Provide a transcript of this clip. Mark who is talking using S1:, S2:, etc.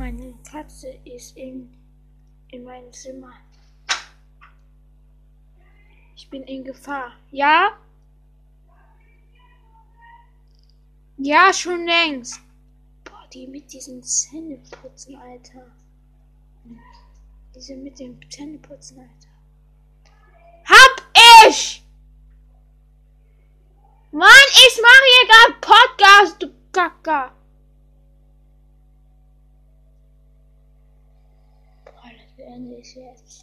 S1: Meine Katze ist in, in meinem Zimmer. Ich bin in Gefahr. Ja? Ja, schon längst. Boah, die mit diesen Zähneputzen, Alter. Diese mit dem Zähneputzen, Alter. Hab ich! Mann, ich mache hier gerade Podcast, du Kacker. Boah, das beende ich jetzt.